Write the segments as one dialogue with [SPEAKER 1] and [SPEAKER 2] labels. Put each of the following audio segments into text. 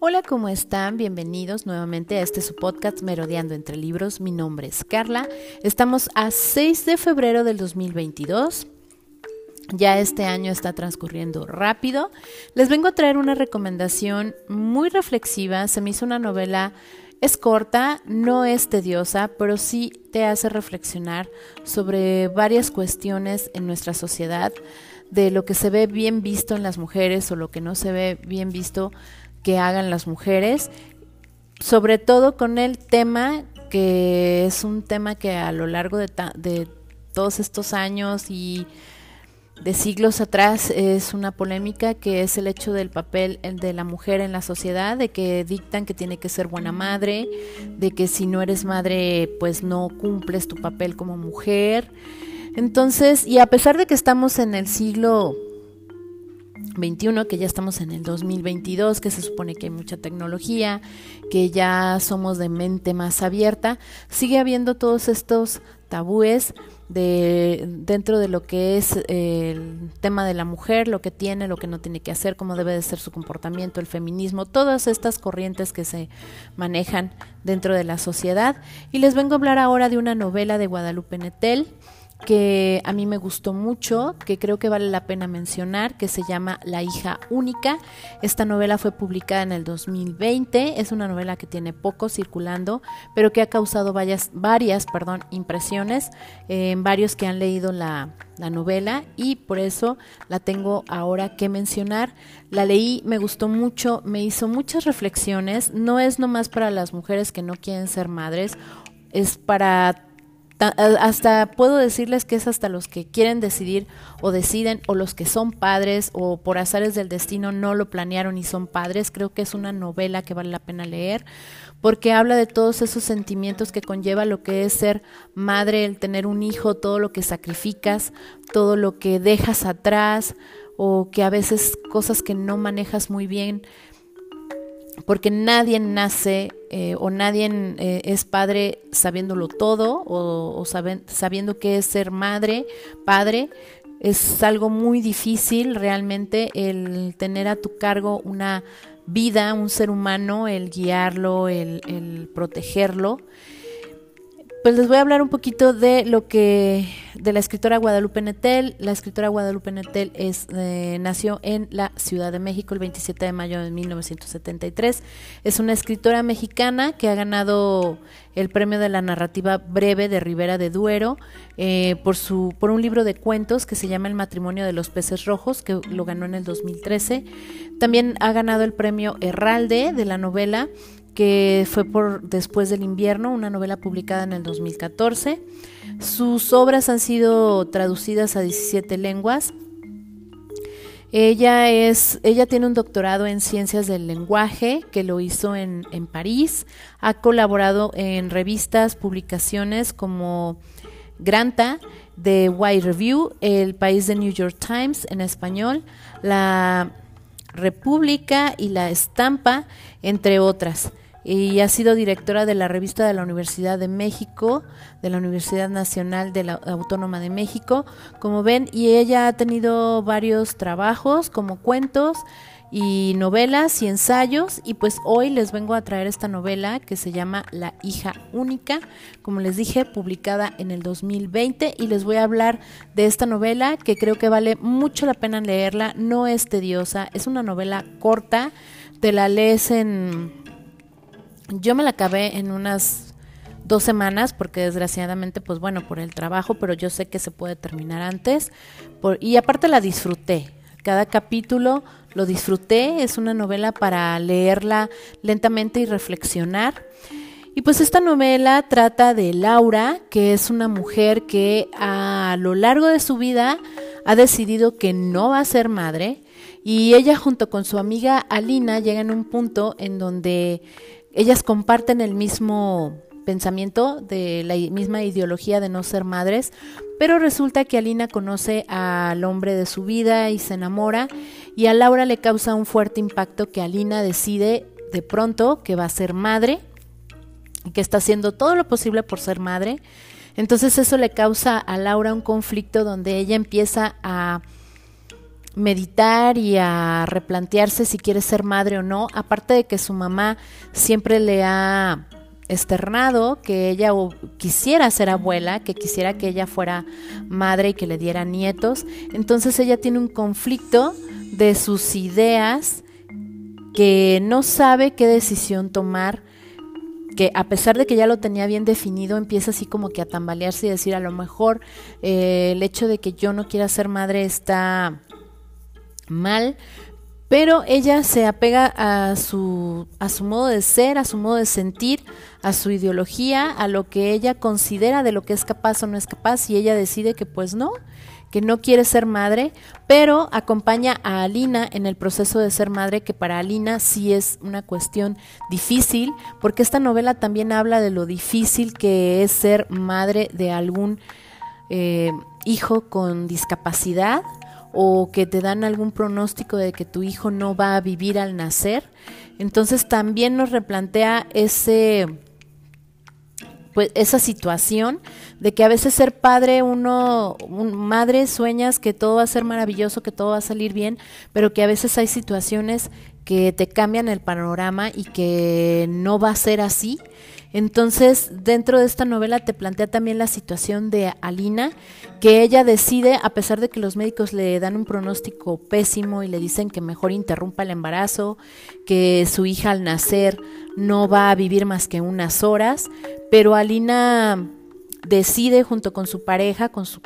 [SPEAKER 1] Hola, ¿cómo están? Bienvenidos nuevamente a este su podcast Merodeando entre Libros. Mi nombre es Carla. Estamos a 6 de febrero del 2022. Ya este año está transcurriendo rápido. Les vengo a traer una recomendación muy reflexiva. Se me hizo una novela, es corta, no es tediosa, pero sí te hace reflexionar sobre varias cuestiones en nuestra sociedad, de lo que se ve bien visto en las mujeres o lo que no se ve bien visto que hagan las mujeres, sobre todo con el tema que es un tema que a lo largo de, de todos estos años y de siglos atrás es una polémica que es el hecho del papel de la mujer en la sociedad, de que dictan que tiene que ser buena madre, de que si no eres madre pues no cumples tu papel como mujer. Entonces, y a pesar de que estamos en el siglo 21, que ya estamos en el 2022, que se supone que hay mucha tecnología, que ya somos de mente más abierta, sigue habiendo todos estos tabúes de dentro de lo que es el tema de la mujer, lo que tiene, lo que no tiene que hacer, cómo debe de ser su comportamiento, el feminismo, todas estas corrientes que se manejan dentro de la sociedad. Y les vengo a hablar ahora de una novela de Guadalupe Netel que a mí me gustó mucho, que creo que vale la pena mencionar, que se llama La hija única. Esta novela fue publicada en el 2020, es una novela que tiene poco circulando, pero que ha causado varias, varias perdón, impresiones en varios que han leído la, la novela y por eso la tengo ahora que mencionar. La leí, me gustó mucho, me hizo muchas reflexiones, no es nomás para las mujeres que no quieren ser madres, es para hasta puedo decirles que es hasta los que quieren decidir o deciden o los que son padres o por azares del destino no lo planearon y son padres. Creo que es una novela que vale la pena leer porque habla de todos esos sentimientos que conlleva lo que es ser madre, el tener un hijo, todo lo que sacrificas, todo lo que dejas atrás o que a veces cosas que no manejas muy bien porque nadie nace eh, o nadie eh, es padre sabiéndolo todo o, sabiendo qué es ser madre, padre. Es algo muy difícil realmente el tener a tu cargo una vida, un ser humano, el guiarlo, el, el protegerlo. Pues les voy a hablar un poquito de lo que de la escritora Guadalupe Netel. La escritora Guadalupe Netel es, eh, nació en la Ciudad de México el 27 de mayo de 1973. Es una escritora mexicana que ha ganado el premio de la narrativa breve de Rivera de Duero eh, por su por un libro de cuentos que se llama El matrimonio de los peces rojos que lo ganó en el 2013. También ha ganado el premio Herralde de la novela que fue por Después del invierno, una novela publicada en el 2014. Sus obras han sido traducidas a 17 lenguas. Ella, es, ella tiene un doctorado en ciencias del lenguaje que lo hizo en, en París. Ha colaborado en revistas, publicaciones como Granta, The White Review, El País de New York Times en español, La República y La Estampa, entre otras y ha sido directora de la revista de la Universidad de México, de la Universidad Nacional de la Autónoma de México, como ven, y ella ha tenido varios trabajos como cuentos y novelas y ensayos y pues hoy les vengo a traer esta novela que se llama La hija única, como les dije, publicada en el 2020 y les voy a hablar de esta novela que creo que vale mucho la pena leerla, no es tediosa, es una novela corta, te la lees en yo me la acabé en unas dos semanas porque desgraciadamente, pues bueno, por el trabajo, pero yo sé que se puede terminar antes. Y aparte la disfruté. Cada capítulo lo disfruté. Es una novela para leerla lentamente y reflexionar. Y pues esta novela trata de Laura, que es una mujer que a lo largo de su vida ha decidido que no va a ser madre. Y ella junto con su amiga Alina llegan a un punto en donde ellas comparten el mismo pensamiento de la misma ideología de no ser madres, pero resulta que Alina conoce al hombre de su vida y se enamora y a Laura le causa un fuerte impacto que Alina decide de pronto que va a ser madre y que está haciendo todo lo posible por ser madre. Entonces eso le causa a Laura un conflicto donde ella empieza a meditar y a replantearse si quiere ser madre o no, aparte de que su mamá siempre le ha externado que ella quisiera ser abuela, que quisiera que ella fuera madre y que le diera nietos. Entonces ella tiene un conflicto de sus ideas que no sabe qué decisión tomar, que a pesar de que ya lo tenía bien definido, empieza así como que a tambalearse y decir a lo mejor eh, el hecho de que yo no quiera ser madre está mal, pero ella se apega a su, a su modo de ser, a su modo de sentir, a su ideología, a lo que ella considera de lo que es capaz o no es capaz y ella decide que pues no, que no quiere ser madre, pero acompaña a Alina en el proceso de ser madre, que para Alina sí es una cuestión difícil, porque esta novela también habla de lo difícil que es ser madre de algún eh, hijo con discapacidad o que te dan algún pronóstico de que tu hijo no va a vivir al nacer. Entonces también nos replantea ese pues esa situación de que a veces ser padre uno madre sueñas que todo va a ser maravilloso, que todo va a salir bien, pero que a veces hay situaciones que te cambian el panorama y que no va a ser así. Entonces, dentro de esta novela te plantea también la situación de Alina, que ella decide, a pesar de que los médicos le dan un pronóstico pésimo y le dicen que mejor interrumpa el embarazo, que su hija al nacer no va a vivir más que unas horas, pero Alina decide junto con su pareja, con su,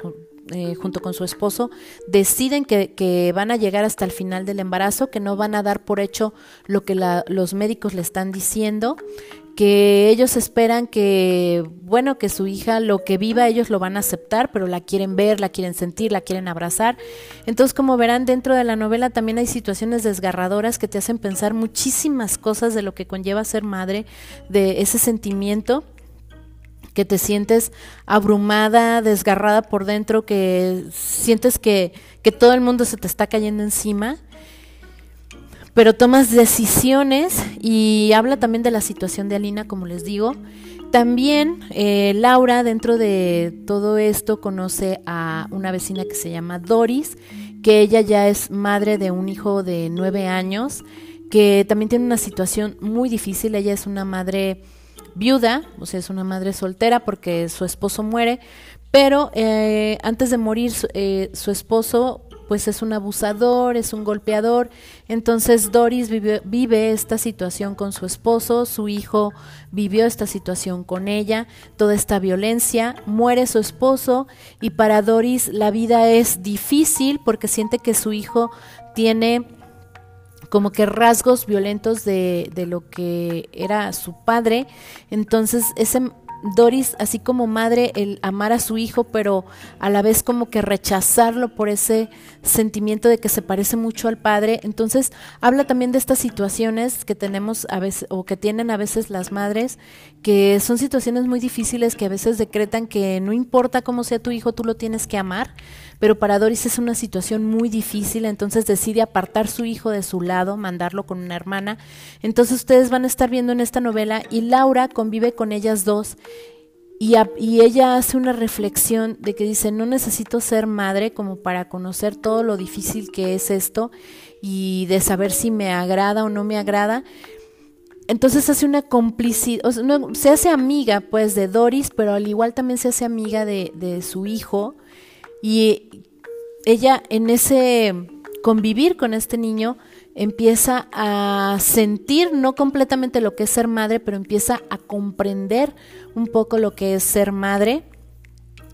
[SPEAKER 1] eh, junto con su esposo, deciden que, van a llegar hasta el final del embarazo, que no van a dar por hecho lo que la, los médicos le están diciendo, que ellos esperan que, bueno, que su hija lo que viva ellos lo van a aceptar, pero la quieren ver, la quieren sentir, la quieren abrazar. Entonces, como verán, dentro de la novela también hay situaciones desgarradoras que te hacen pensar muchísimas cosas de lo que conlleva ser madre, de ese sentimiento que te sientes abrumada, desgarrada por dentro, que sientes que, que todo el mundo se te está cayendo encima pero tomas decisiones y habla también de la situación de Alina, como les digo. También eh, Laura, dentro de todo esto, conoce a una vecina que se llama Doris, que ella ya es madre de un hijo de nueve años, que también tiene una situación muy difícil. Ella es una madre viuda, o sea, es una madre soltera porque su esposo muere, pero eh, antes de morir eh, su esposo pues es un abusador, es un golpeador. Entonces Doris vive, esta situación con su esposo, su hijo vivió esta situación con ella, toda esta violencia, muere su esposo y para Doris la vida es difícil porque siente que su hijo tiene como que rasgos violentos de, de, lo que era su padre. Entonces ese Doris, así como madre, el amar a su hijo, pero a la vez como que rechazarlo por ese sentimiento de que se parece mucho al padre. Entonces, habla también de estas situaciones que tenemos a veces o que tienen a veces las madres, que son situaciones muy difíciles que a veces decretan que no importa cómo sea tu hijo, tú lo tienes que amar, pero para Doris es una situación muy difícil, entonces decide apartar su hijo de su lado, mandarlo con una hermana. Entonces, ustedes van a estar viendo en esta novela y Laura convive con ellas dos y, ella hace una reflexión de que dice, no necesito ser madre como para conocer todo lo difícil que es esto y de saber si me agrada o no me agrada. Entonces hace una complicidad, se hace amiga pues de Doris, pero al igual también se hace amiga de, de su hijo y ella en ese convivir con este niño empieza a sentir no completamente lo que es ser madre, pero empieza a comprender un poco lo que es ser madre.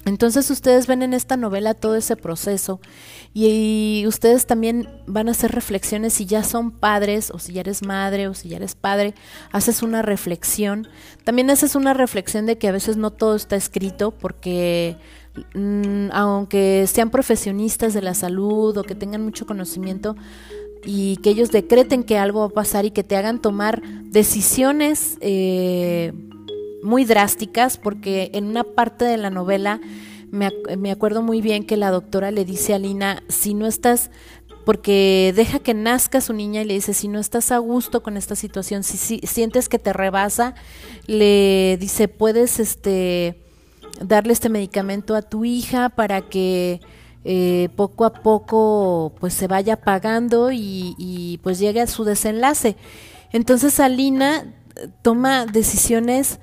[SPEAKER 1] Entonces ustedes ven en esta novela todo ese proceso y, ustedes también van a hacer reflexiones si ya son padres o si ya eres madre o si ya eres padre, haces una reflexión. También haces una reflexión de que a veces no todo está escrito porque aunque sean profesionistas de la salud o que tengan mucho conocimiento, y que ellos decreten que algo va a pasar y que te hagan tomar decisiones eh, muy drásticas, porque en una parte de la novela me, me acuerdo muy bien que la doctora le dice a Lina, si no estás porque deja que nazca su niña y le dice, si no estás a gusto con esta situación, si, si, sientes que te rebasa, le dice, puedes este, darle este medicamento a tu hija para que eh, poco a poco pues se vaya apagando y, pues llegue a su desenlace. Entonces Alina toma decisiones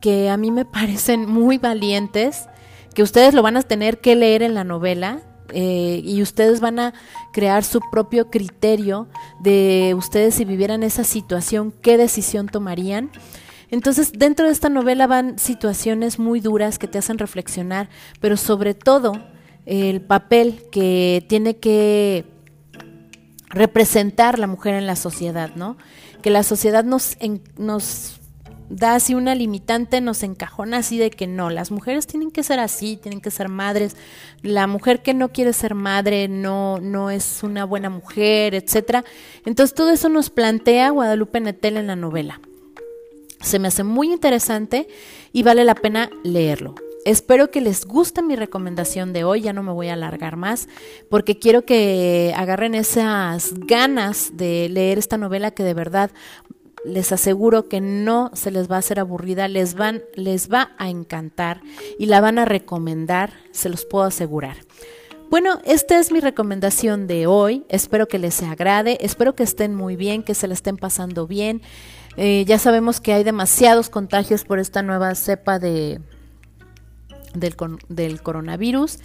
[SPEAKER 1] que a mí me parecen muy valientes, que ustedes lo van a tener que leer en la novela, eh, y ustedes van a crear su propio criterio de ustedes si vivieran esa situación, qué decisión tomarían. Entonces, dentro de esta novela van situaciones muy duras que te hacen reflexionar, pero sobre todo el papel que tiene que representar la mujer en la sociedad, ¿no? Que la sociedad nos, nos da así una limitante, nos encajona así de que no, las mujeres tienen que ser así, tienen que ser madres, la mujer que no quiere ser madre no, no es una buena mujer, etcétera. Entonces todo eso nos plantea Guadalupe Netel en la novela. Se me hace muy interesante y vale la pena leerlo. Espero que les guste mi recomendación de hoy, ya no me voy a alargar más, porque quiero que agarren esas ganas de leer esta novela que de verdad les aseguro que no se les va a hacer aburrida, les, van, les va a encantar y la van a recomendar, se los puedo asegurar. Bueno, esta es mi recomendación de hoy. Espero que les agrade, espero que estén muy bien, que se la estén pasando bien. Eh, ya sabemos que hay demasiados contagios por esta nueva cepa de, del, del coronavirus.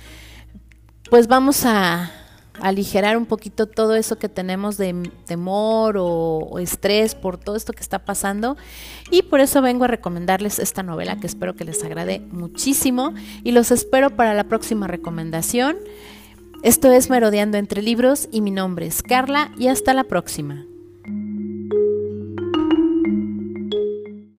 [SPEAKER 1] Pues vamos a, aligerar un poquito todo eso que tenemos de temor o, estrés por todo esto que está pasando. Y por eso vengo a recomendarles esta novela que espero que les agrade muchísimo y los espero para la próxima recomendación. Esto es Merodeando entre libros y mi nombre es Carla y hasta la próxima.